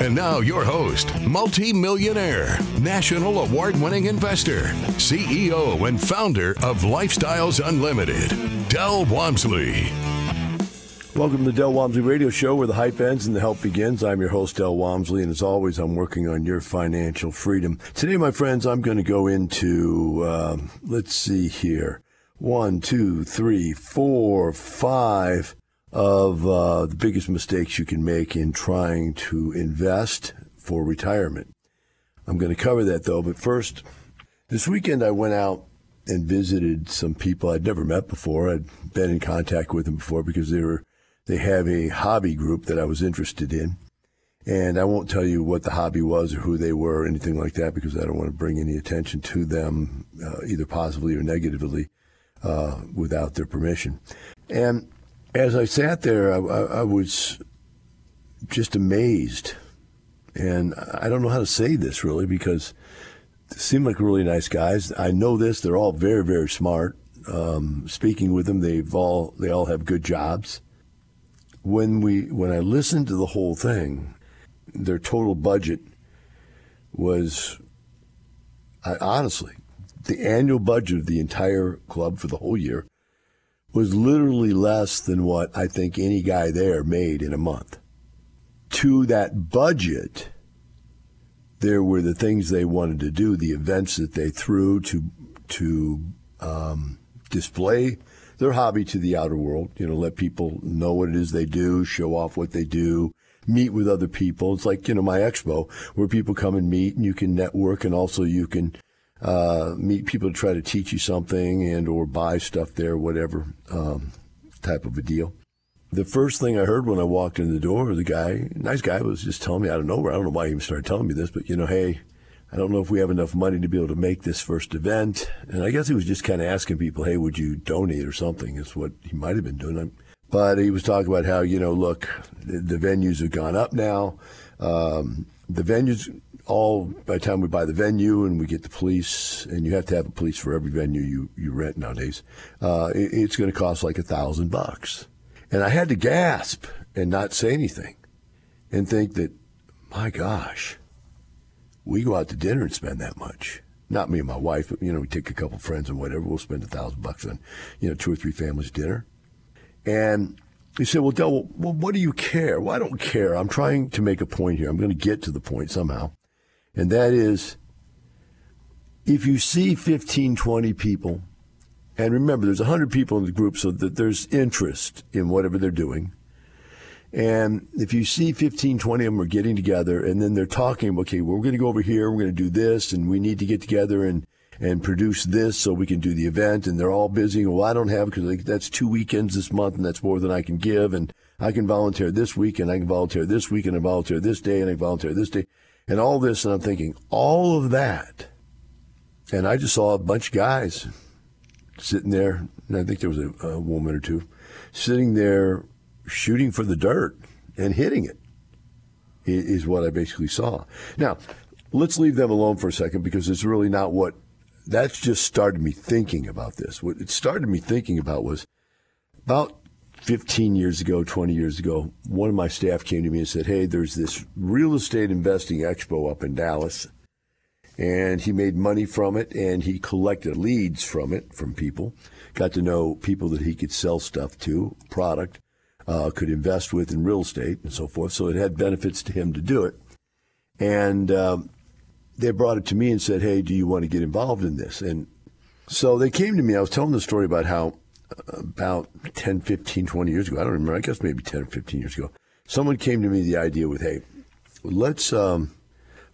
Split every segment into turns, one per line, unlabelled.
And now, your host, multi-millionaire, national award-winning investor, CEO and founder of Lifestyles Unlimited, Del Walmsley.
Welcome to the Del Walmsley Radio Show, where the hype ends and the help begins. I'm your host, Del Walmsley, and as always, I'm working on your financial freedom. Today, my friends, I'm going to go into, uh, let's see here, one, two, three, four, five of uh, the biggest mistakes you can make in trying to invest for retirement. I'm going to cover that though, but first, this weekend I went out and visited some people I'd never met before. I'd been in contact with them before because they were they have a hobby group that I was interested in. And I won't tell you what the hobby was or who they were or anything like that because I don't want to bring any attention to them, uh, either positively or negatively, uh, without their permission. And as I sat there, I, I, I was just amazed. And I don't know how to say this really because they seem like really nice guys. I know this; they're all very, very smart. Um, speaking with them, they've all they all have good jobs. When we when I listened to the whole thing, their total budget was, I, honestly, the annual budget of the entire club for the whole year was literally less than what I think any guy there made in a month. To that budget, there were the things they wanted to do, the events that they threw to to um, display their hobby to the outer world. You know, let people know what it is they do, show off what they do, meet with other people. It's like you know my expo where people come and meet, and you can network, and also you can uh, meet people to try to teach you something and or buy stuff there, whatever um, type of a deal. The first thing I heard when I walked in the door, the guy, nice guy, was just telling me out of nowhere. I don't know why he even started telling me this, but you know, hey, I don't know if we have enough money to be able to make this first event. And I guess he was just kind of asking people, hey, would you donate or something? Is what he might have been doing. But he was talking about how, you know, look, the, the venues have gone up now. Um, the venues all by the time we buy the venue and we get the police, and you have to have a police for every venue you, you rent nowadays, uh, it, it's going to cost like a thousand bucks. And I had to gasp and not say anything and think that, my gosh, we go out to dinner and spend that much. Not me and my wife, but, you know, we take a couple friends and whatever. We'll spend a thousand bucks on, you know, two or three families dinner. And he said, well, Del, well, what do you care? Well, I don't care. I'm trying to make a point here. I'm going to get to the point somehow and that is if you see 15, 20 people, and remember, there's 100 people in the group, so that there's interest in whatever they're doing. And if you see 15, 20 of them are getting together and then they're talking, okay, well, we're going to go over here, we're going to do this, and we need to get together and, and produce this so we can do the event. And they're all busy. Well, I don't have because that's two weekends this month and that's more than I can give. And I can volunteer this week and I can volunteer this week and I volunteer this day and I volunteer this day and all this. And I'm thinking, all of that. And I just saw a bunch of guys sitting there, and I think there was a, a woman or two sitting there shooting for the dirt and hitting it, is what I basically saw. Now, let's leave them alone for a second because it's really not what that's just started me thinking about this. What it started me thinking about was about 15 years ago, 20 years ago, one of my staff came to me and said, Hey, there's this real estate investing expo up in Dallas. And he made money from it and he collected leads from it from people, got to know people that he could sell stuff to, product, uh, could invest with in real estate and so forth. So it had benefits to him to do it. And um, they brought it to me and said, Hey, do you want to get involved in this? And so they came to me. I was telling the story about how about 10, 15, 20 years ago. I don't remember. I guess maybe 10 or 15 years ago. Someone came to me the idea with, hey, let's um,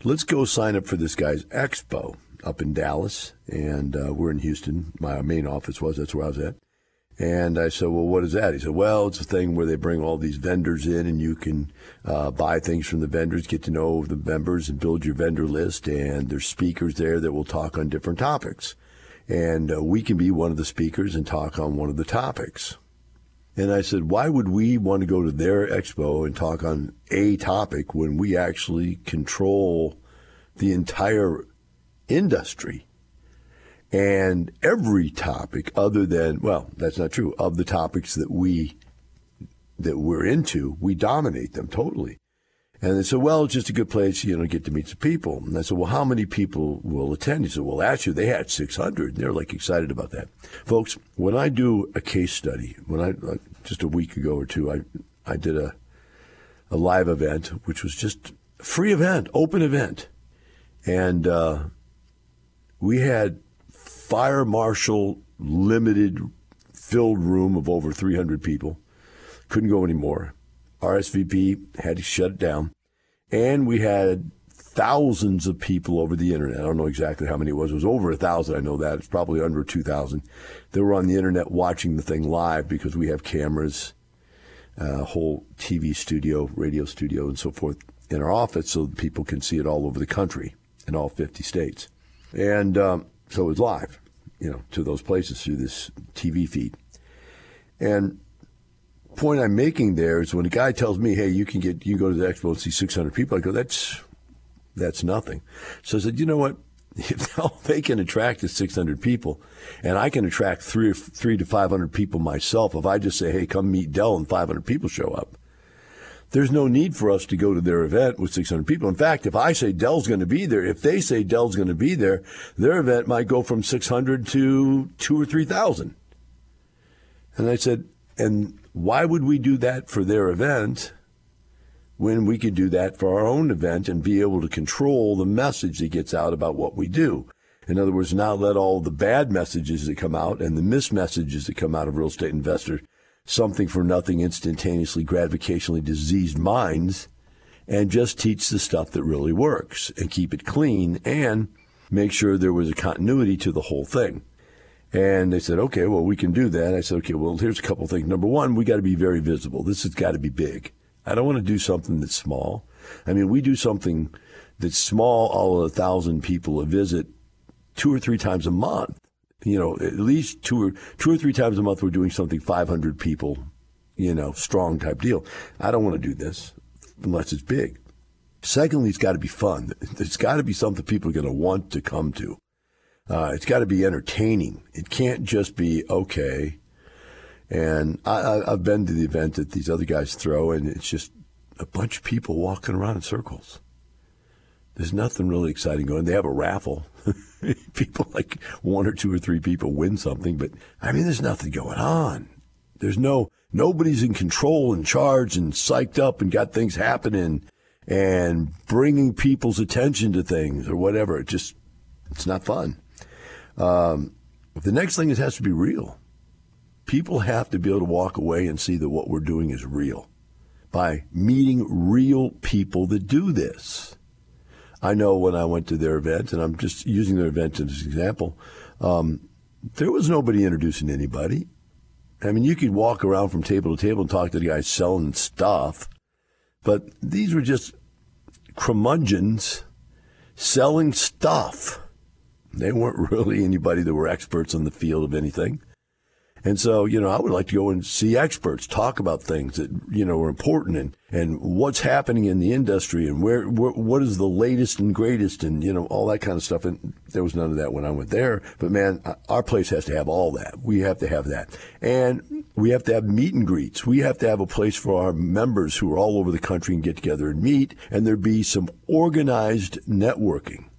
let's go sign up for this guy's expo up in Dallas, and uh, we're in Houston. My main office was. That's where I was at. And I said, well, what is that? He said, well, it's a thing where they bring all these vendors in and you can uh, buy things from the vendors, get to know the members and build your vendor list. And there's speakers there that will talk on different topics. And uh, we can be one of the speakers and talk on one of the topics. And I said, why would we want to go to their expo and talk on a topic when we actually control the entire industry? And every topic other than, well, that's not true, of the topics that we that we're into, we dominate them totally. And they said, well, it's just a good place, you know, to get to meet some people. And I said, well, how many people will attend? He said, well, actually, they had 600. And they're like excited about that. Folks, when I do a case study, when I, like, just a week ago or two, I, I did a, a live event, which was just a free event, open event. And uh, we had fire marshal limited filled room of over 300 people. Couldn't go anymore. RSVP had to shut it down. And we had thousands of people over the internet. I don't know exactly how many it was. It was over a thousand. I know that. It's probably under 2,000. They were on the internet watching the thing live because we have cameras, a uh, whole TV studio, radio studio, and so forth in our office so people can see it all over the country in all 50 states. And um, so it was live, you know, to those places through this TV feed. And point I'm making there is when a guy tells me, "Hey, you can get you can go to the expo and see 600 people," I go, "That's that's nothing." So I said, "You know what? If they can attract the 600 people, and I can attract three three to 500 people myself, if I just say, "Hey, come meet Del," and 500 people show up." There's no need for us to go to their event with 600 people. In fact, if I say Del's going to be there, if they say Del's going to be there, their event might go from 600 to two or 3,000. And I said, and why would we do that for their event when we could do that for our own event and be able to control the message that gets out about what we do? In other words, not let all the bad messages that come out and the mismessages that come out of real estate investors, something for nothing, instantaneously, gratificationally diseased minds, and just teach the stuff that really works and keep it clean and make sure there was a continuity to the whole thing. And they said, okay, well, we can do that. I said, okay, well, here's a couple things. Number one, we got to be very visible. This has got to be big. I don't want to do something that's small. I mean, we do something that's small, all of a thousand people a visit two or three times a month. You know, at least two or two or three times a month, we're doing something 500 people, you know, strong type deal. I don't want to do this unless it's big. Secondly, it's got to be fun. It's got to be something people are going to want to come to. Uh, it's got to be entertaining. It can't just be okay. And I, have been to the event that these other guys throw, and it's just a bunch of people walking around in circles. There's nothing really exciting going. They have a raffle. people like one or two or three people win something, but I mean, there's nothing going on. There's no nobody's in control and charge and psyched up and got things happening and bringing people's attention to things or whatever. It just it's not fun. Um, the next thing is has to be real. People have to be able to walk away and see that what we're doing is real by meeting real people that do this. I know when I went to their event, and I'm just using their event as an example, um, there was nobody introducing anybody. I mean, you could walk around from table to table and talk to the guys selling stuff, but these were just curmudgeons selling stuff. They weren't really anybody that were experts in the field of anything. And so, you know, I would like to go and see experts talk about things that, you know, are important and, and what's happening in the industry and where, where, what is the latest and greatest and, you know, all that kind of stuff. And there was none of that when I went there. But man, uh, our place has to have all that. We have to have that. And we have to have meet and greets. We have to have a place for our members who are all over the country and get together and meet. And there be some organized networking.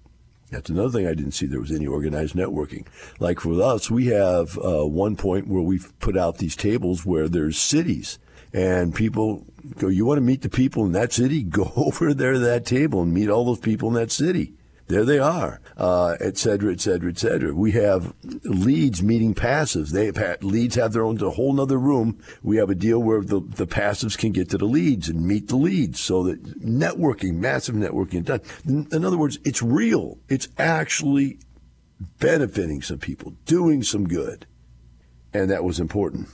That's another thing I didn't see there was any organized networking. Like for us, we have uh, one point where we've put out these tables where there's cities and people go, you want to meet the people in that city? Go over there to that table and meet all those people in that city. There they are, uh, et cetera, et cetera, et cetera. We have leads meeting passives. They have leads have their own a whole other room. We have a deal where the, the passives can get to the leads and meet the leads. So that networking, massive networking done. In, in other words, it's real. It's actually benefiting some people, doing some good. And that was important.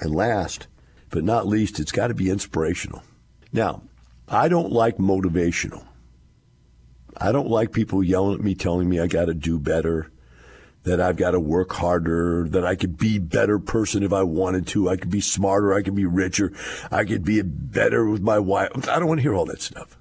And last but not least, it's got to be inspirational. Now, I don't like motivational. I don't like people yelling at me, telling me I got to do better. that I've got to work harder, that I could be better person if I wanted to. I could be smarter. I could be richer. I could be better with my wife. I don't want to hear all that stuff.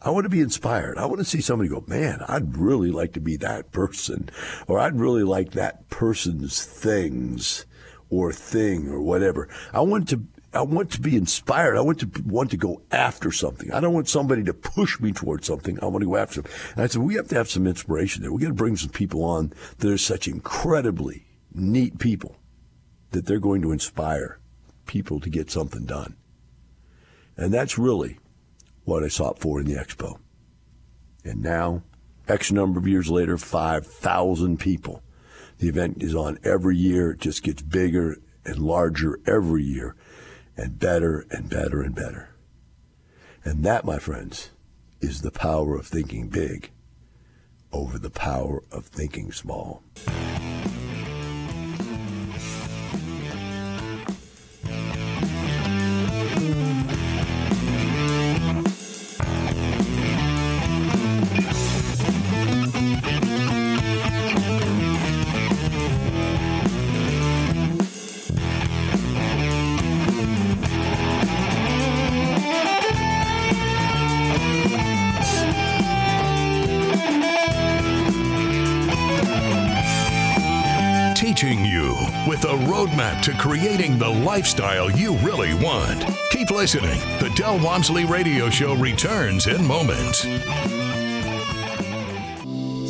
I want to be inspired. I want to see somebody go, man, I'd really like to be that person, or I'd really like that person's things or thing or whatever. I want to I want to be inspired. I want to want to go after something. I don't want somebody to push me towards something. I want to go after them. And I said, we have to have some inspiration there. We got to bring some people on that are such incredibly neat people that they're going to inspire people to get something done. And that's really what I sought for in the expo. And now, X number of years later, 5,000 people. The event is on every year. It just gets bigger and larger every year and better and better and better. And that, my friends, is the power of thinking big over the power of thinking small.
Roadmap to creating the lifestyle you really want. Keep listening. The Del Walmsley Radio Show returns in moments.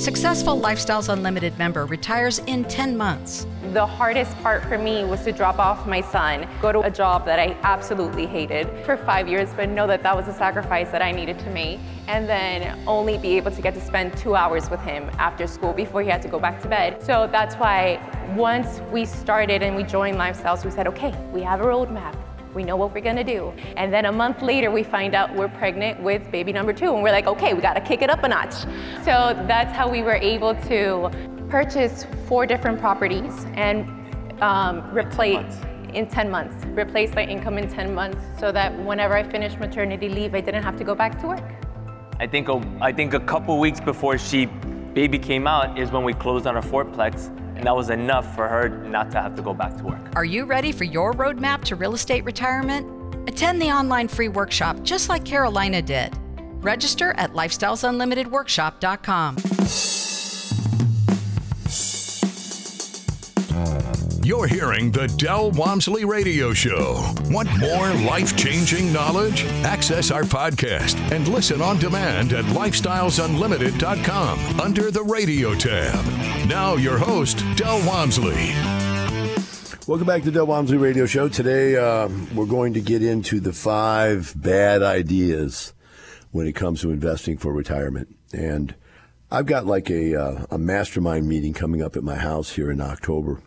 Successful Lifestyles Unlimited member retires in 10 months.
The hardest part for me was to drop off my son, go to a job that I absolutely hated for five years, but know that that was a sacrifice that I needed to make, and then only be able to get to spend two hours with him after school before he had to go back to bed. So that's why once we started and we joined Lifestyles, we said, okay, we have a roadmap. We know what we're gonna do. And then a month later, we find out we're pregnant with baby number two. And we're like, okay, we gotta kick it up a notch. So that's how we were able to purchase four different properties and um, replace in 10 months, replace my income in 10 months so that whenever I finished maternity leave, I didn't have to go back to work.
I think a, I think a couple weeks before she baby came out is when we closed on our fourplex and that was enough for her not to have to go back to work.
Are you ready for your roadmap to real estate retirement? Attend the online free workshop just like Carolina did. Register at lifestylesunlimitedworkshop.com.
You're hearing the Del Walmsley Radio Show. Want more life changing knowledge? Access our podcast and listen on demand at lifestylesunlimited.com under the radio tab. Now, your host, Del Walmsley.
Welcome back to Del Walmsley Radio Show. Today, uh, we're going to get into the five bad ideas when it comes to investing for retirement. And I've got like a, uh, a mastermind meeting coming up at my house here in October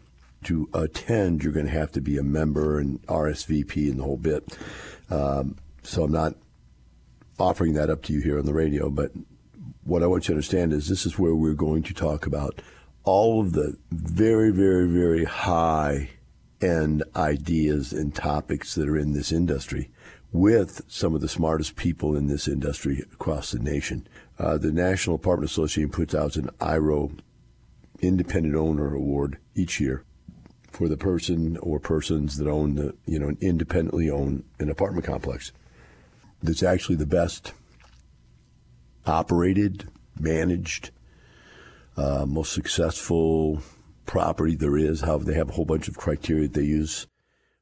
to attend, you're going to have to be a member and RSVP and the whole bit. Um, so I'm not offering that up to you here on the radio, but what I want you to understand is this is where we're going to talk about all of the very, very, very high end ideas and topics that are in this industry with some of the smartest people in this industry across the nation. Uh, the National Apartment Association puts out an IRO Independent Owner Award each year for the person or persons that own the, you know, independently own an apartment complex that's actually the best operated, managed, uh, most successful property there is. How they have a whole bunch of criteria that they use,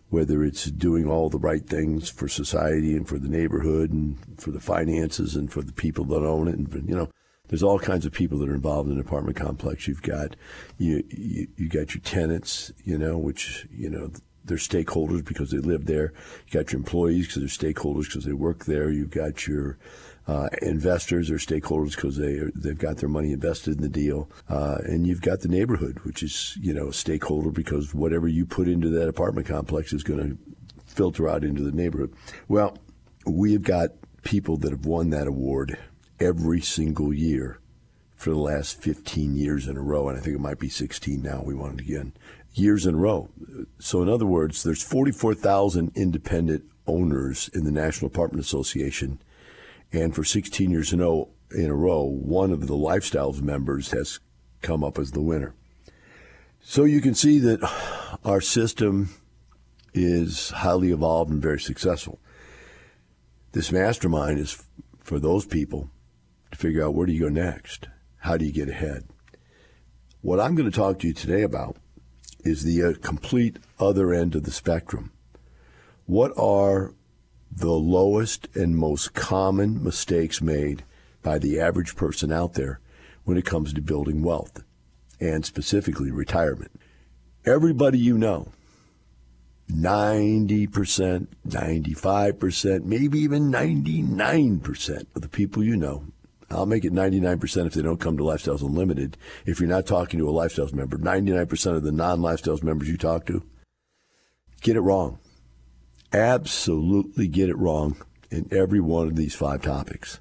whether it's doing all the right things for society and for the neighborhood and for the finances and for the people that own it, and you know there's all kinds of people that are involved in an apartment complex. You've got you, you you got your tenants, you know, which you know they're stakeholders because they live there. You got your employees because they're stakeholders because they work there. You've got your uh, investors or stakeholders because they they've got their money invested in the deal, uh, and you've got the neighborhood, which is you know a stakeholder because whatever you put into that apartment complex is going to filter out into the neighborhood. Well, we've got people that have won that award every single year for the last 15 years in a row, and I think it might be 16 now. We won it again, years in a row. So, in other words, there's 44,000 independent owners in the National Apartment Association, and for 16 years in a, in a row, one of the Lifestyles members has come up as the winner. So you can see that our system is highly evolved and very successful. This mastermind is for those people to figure out where do you go next? How do you get ahead? What I'm going to talk to you today about is the uh, complete other end of the spectrum. What are the lowest and most common mistakes made by the average person out there when it comes to building wealth and specifically retirement? Everybody you know, 90%, 95%, maybe even 99% of the people you know I'll make it 99% if they don't come to Lifestyles Unlimited. If you're not talking to a Lifestyles member, 99% of the non Lifestyles members you talk to get it wrong. Absolutely get it wrong in every one of these five topics.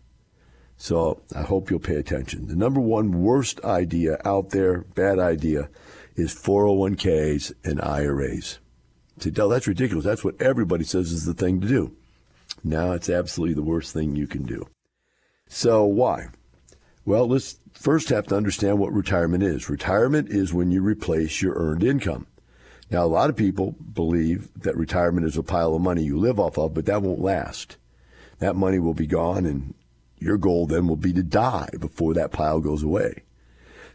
So I hope you'll pay attention. The number one worst idea out there, bad idea, is 401ks and IRAs. Say, Del, that's ridiculous. That's what everybody says is the thing to do. Now it's absolutely the worst thing you can do. So why? Well, let's first have to understand what retirement is. Retirement is when you replace your earned income. Now, a lot of people believe that retirement is a pile of money you live off of, but that won't last. That money will be gone, and your goal then will be to die before that pile goes away.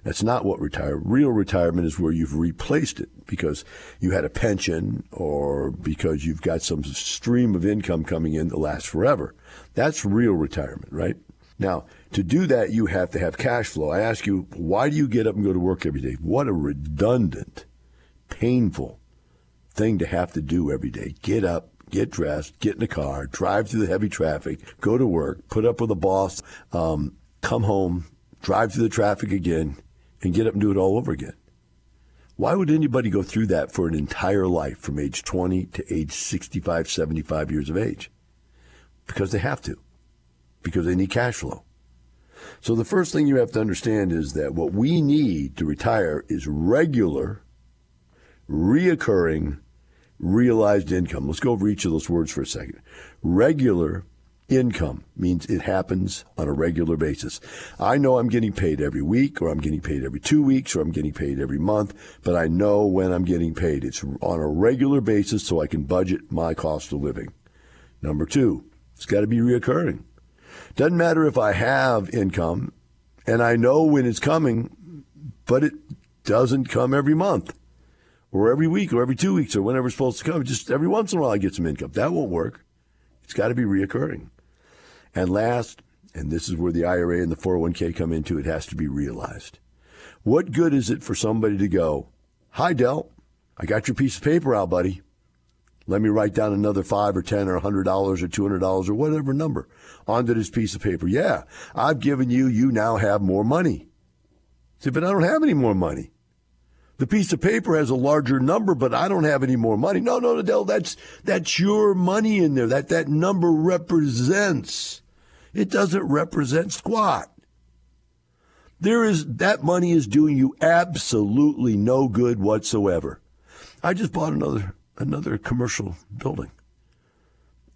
That's not what retire. Real retirement is where you've replaced it because you had a pension or because you've got some stream of income coming in that lasts forever. That's real retirement, right? Now, to do that, you have to have cash flow. I ask you, why do you get up and go to work every day? What a redundant, painful thing to have to do every day. Get up, get dressed, get in the car, drive through the heavy traffic, go to work, put up with a boss, um, come home, drive through the traffic again, and get up and do it all over again. Why would anybody go through that for an entire life from age 20 to age 65, 75 years of age? Because they have to because they need cash flow. So the first thing you have to understand is that what we need to retire is regular, reoccurring, realized income. Let's go over each of those words for a second. Regular income means it happens on a regular basis. I know I'm getting paid every week, or I'm getting paid every two weeks, or I'm getting paid every month, but I know when I'm getting paid. It's on a regular basis so I can budget my cost of living. Number two, it's got to be reoccurring. Doesn't matter if I have income and I know when it's coming, but it doesn't come every month or every week or every two weeks or whenever it's supposed to come. Just every once in a while I get some income. That won't work. It's got to be reoccurring. And last, and this is where the IRA and the 401k come into, it has to be realized. What good is it for somebody to go, Hi, Del, I got your piece of paper out, buddy. Let me write down another five or ten or a hundred dollars or two hundred dollars or whatever number onto this piece of paper. Yeah, I've given you, you now have more money. Say, but I don't have any more money. The piece of paper has a larger number, but I don't have any more money. No, no, Adele, that's that's your money in there. That that number represents. It doesn't represent squat. There is that money is doing you absolutely no good whatsoever. I just bought another another commercial building.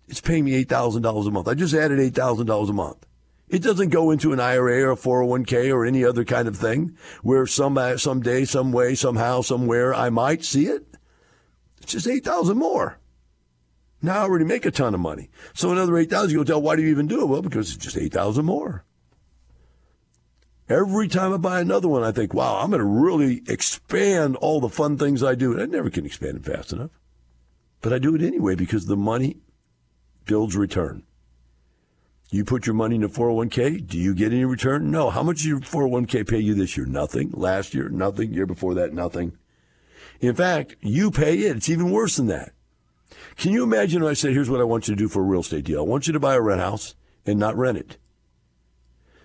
It's paying me $8,000 a month. I just added $8,000 a month. It doesn't go into an IRA or a 401k or any other kind of thing where some uh, someday, some way, somehow, somewhere I might see it. It's just 8,000 more. Now I already make a ton of money. So another 8,000, you go tell, why do you even do it? Well, because it's just 8,000 more. Every time I buy another one, I think, wow, I'm going to really expand all the fun things I do. And I never can expand it fast enough. But I do it anyway because the money builds return. You put your money in a 401k. Do you get any return? No. How much did your 401k pay you this year? Nothing. Last year, nothing. Year before that, nothing. In fact, you pay it. It's even worse than that. Can you imagine if I said, here's what I want you to do for a real estate deal? I want you to buy a rent house and not rent it.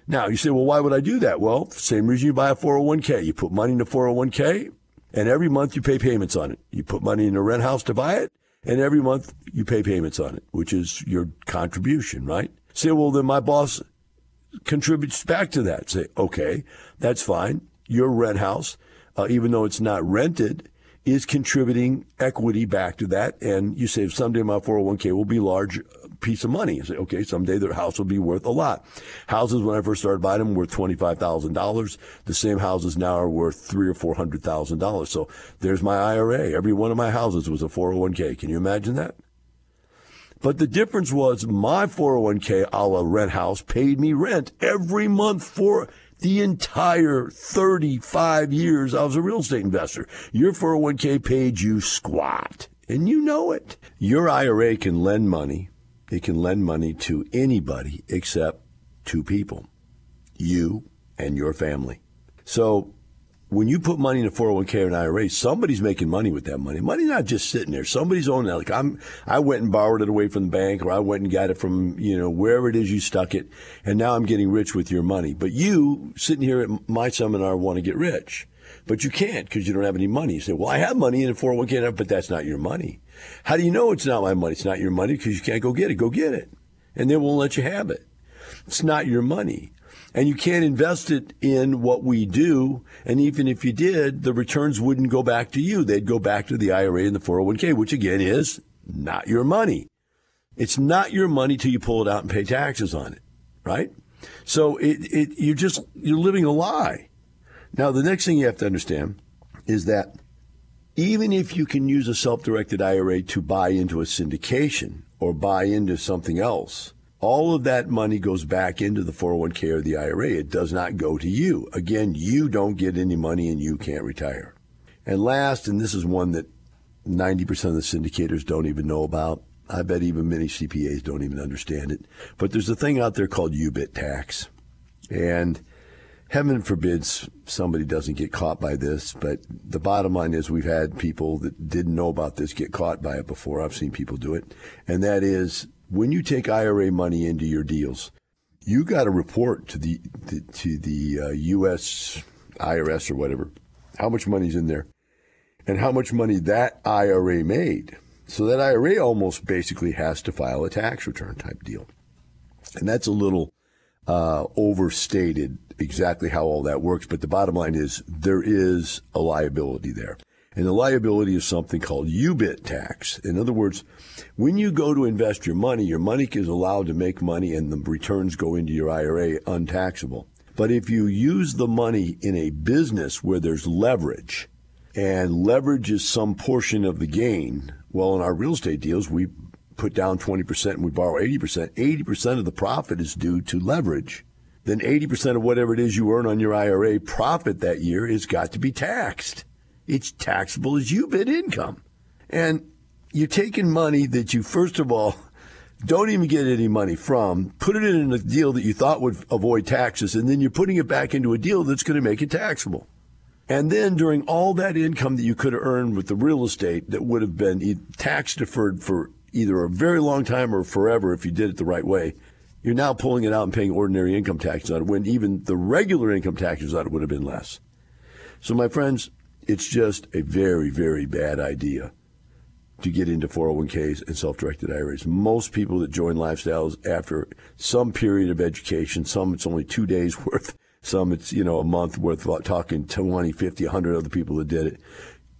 Now, you say, well, why would I do that? Well, same reason you buy a 401k. You put money in a 401k, and every month you pay payments on it. You put money in a rent house to buy it, and every month you pay payments on it, which is your contribution, right? Say, well, then my boss contributes back to that. Say, okay, that's fine. Your rent house, uh, even though it's not rented, is contributing equity back to that. And you say, someday my 401k will be large, piece of money. You say, okay, someday their house will be worth a lot. Houses, when I first started buying them, were $25,000. The same houses now are worth three or $400,000. So there's my IRA. Every one of my houses was a 401k. Can you imagine that? But the difference was my 401k a la rent house paid me rent every month for the entire 35 years I was a real estate investor. Your 401k paid you squat, and you know it. Your IRA can lend money. It can lend money to anybody except two people you and your family. So when you put money in a 401k or an IRA, somebody's making money with that money. Money's not just sitting there. Somebody's owning that. Like I'm, I went and borrowed it away from the bank, or I went and got it from you know wherever it is you stuck it, and now I'm getting rich with your money. But you sitting here at my seminar want to get rich, but you can't because you don't have any money. You say, "Well, I have money in a 401k," but that's not your money. How do you know it's not my money? It's not your money because you can't go get it. Go get it, and they won't let you have it. It's not your money and you can't invest it in what we do. And even if you did, the returns wouldn't go back to you. They'd go back to the IRA and the 401k, which again is not your money. It's not your money till you pull it out and pay taxes on it, right? So it, it you're just you're living a lie. Now the next thing you have to understand is that even if you can use a self-directed IRA to buy into a syndication or buy into something else, all of that money goes back into the 401k or the IRA. It does not go to you. Again, you don't get any money and you can't retire. And last, and this is one that 90% of the syndicators don't even know about. I bet even many CPAs don't even understand it. But there's a thing out there called UBIT tax. And heaven forbids somebody doesn't get caught by this, but the bottom line is we've had people that didn't know about this get caught by it before. I've seen people do it. And that is when you take IRA money into your deals, you got to report to the, the to the uh, U.S. IRS or whatever how much money's in there and how much money that IRA made. So that IRA almost basically has to file a tax return type deal, and that's a little uh, overstated exactly how all that works. But the bottom line is there is a liability there. And the liability is something called UBIT tax. In other words, when you go to invest your money, your money is allowed to make money and the returns go into your IRA untaxable. But if you use the money in a business where there's leverage, and leverage is some portion of the gain, well, in our real estate deals, we put down 20% and we borrow 80%. 80% of the profit is due to leverage. Then 80% of whatever it is you earn on your IRA profit that year is got to be taxed it's taxable as UBIT income. And you're taking money that you, first of all, don't even get any money from, put it in a deal that you thought would avoid taxes, and then you're putting it back into a deal that's going to make it taxable. And then during all that income that you could have earned with the real estate that would have been tax deferred for either a very long time or forever if you did it the right way, you're now pulling it out and paying ordinary income taxes on it when even the regular income taxes on it would have been less. So, my friends, it's just a very, very bad idea to get into 401ks and self-directed IRAs. Most people that join lifestyles after some period of education, some it's only two days worth, some it's, you know, a month worth, talking 20, 50, 100 other people that did it,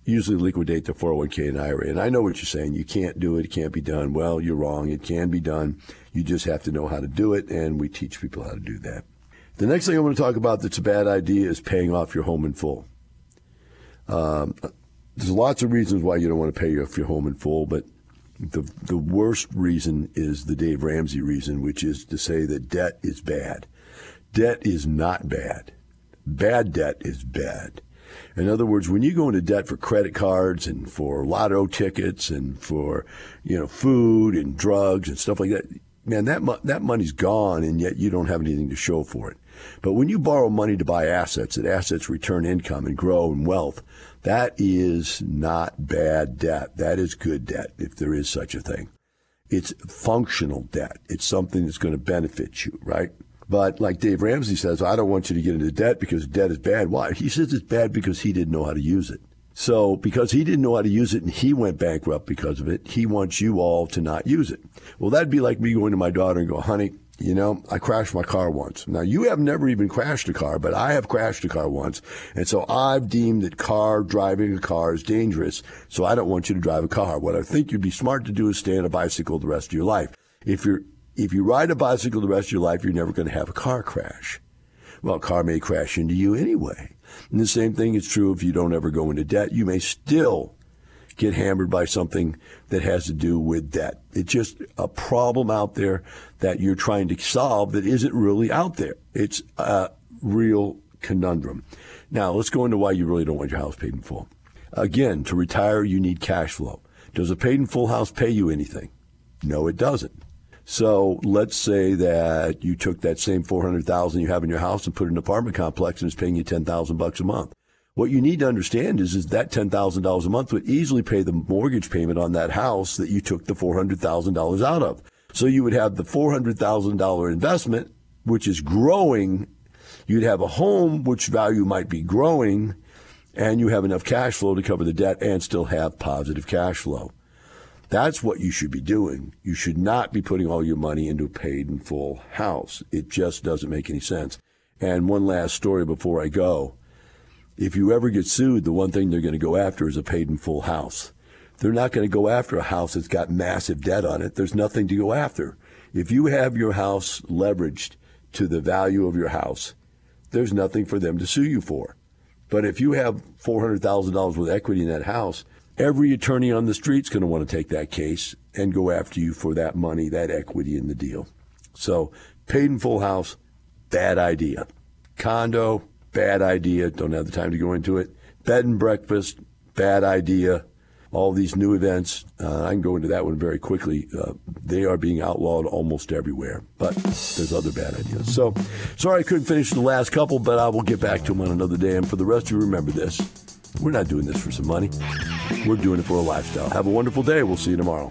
usually liquidate their 401k and IRA. And I know what you're saying. You can't do it. It can't be done. Well, you're wrong. It can be done. You just have to know how to do it. And we teach people how to do that. The next thing I want to talk about that's a bad idea is paying off your home in full. Um, there's lots of reasons why you don't want to pay off your home in full, but the the worst reason is the Dave Ramsey reason, which is to say that debt is bad. Debt is not bad. Bad debt is bad. In other words, when you go into debt for credit cards and for lotto tickets and for you know food and drugs and stuff like that, man, that that money's gone, and yet you don't have anything to show for it. But when you borrow money to buy assets, that assets return income and grow in wealth, that is not bad debt. That is good debt, if there is such a thing. It's functional debt. It's something that's going to benefit you, right? But like Dave Ramsey says, I don't want you to get into debt because debt is bad. Why? He says it's bad because he didn't know how to use it. So because he didn't know how to use it and he went bankrupt because of it, he wants you all to not use it. Well, that'd be like me going to my daughter and go, honey, you know, I crashed my car once. Now, you have never even crashed a car, but I have crashed a car once. And so I've deemed that car, driving a car is dangerous. So I don't want you to drive a car. What I think you'd be smart to do is stay on a bicycle the rest of your life. If you're if you ride a bicycle the rest of your life, you're never going to have a car crash. Well, a car may crash into you anyway. And the same thing is true if you don't ever go into debt. You may still get hammered by something that has to do with debt. It's just a problem out there that you're trying to solve that isn't really out there. It's a real conundrum. Now, let's go into why you really don't want your house paid in full. Again, to retire, you need cash flow. Does a paid in full house pay you anything? No, it doesn't. So let's say that you took that same 400,000 you have in your house and put it in an apartment complex and it's paying you 10,000 bucks a month. What you need to understand is, is that $10,000 a month would easily pay the mortgage payment on that house that you took the $400,000 out of. So you would have the $400,000 investment, which is growing. You'd have a home, which value might be growing, and you have enough cash flow to cover the debt and still have positive cash flow. That's what you should be doing. You should not be putting all your money into a paid in full house. It just doesn't make any sense. And one last story before I go. If you ever get sued, the one thing they're going to go after is a paid in full house. They're not going to go after a house that's got massive debt on it. There's nothing to go after. If you have your house leveraged to the value of your house, there's nothing for them to sue you for. But if you have $400,000 with equity in that house, Every attorney on the street is going to want to take that case and go after you for that money, that equity in the deal. So, paid in full house, bad idea. Condo, bad idea. Don't have the time to go into it. Bed and breakfast, bad idea. All these new events, uh, I can go into that one very quickly. Uh, they are being outlawed almost everywhere, but there's other bad ideas. So, sorry I couldn't finish the last couple, but I will get back to them on another day. And for the rest of you, remember this we're not doing this for some money. We're doing it for a lifestyle. Have a wonderful day. We'll see you tomorrow.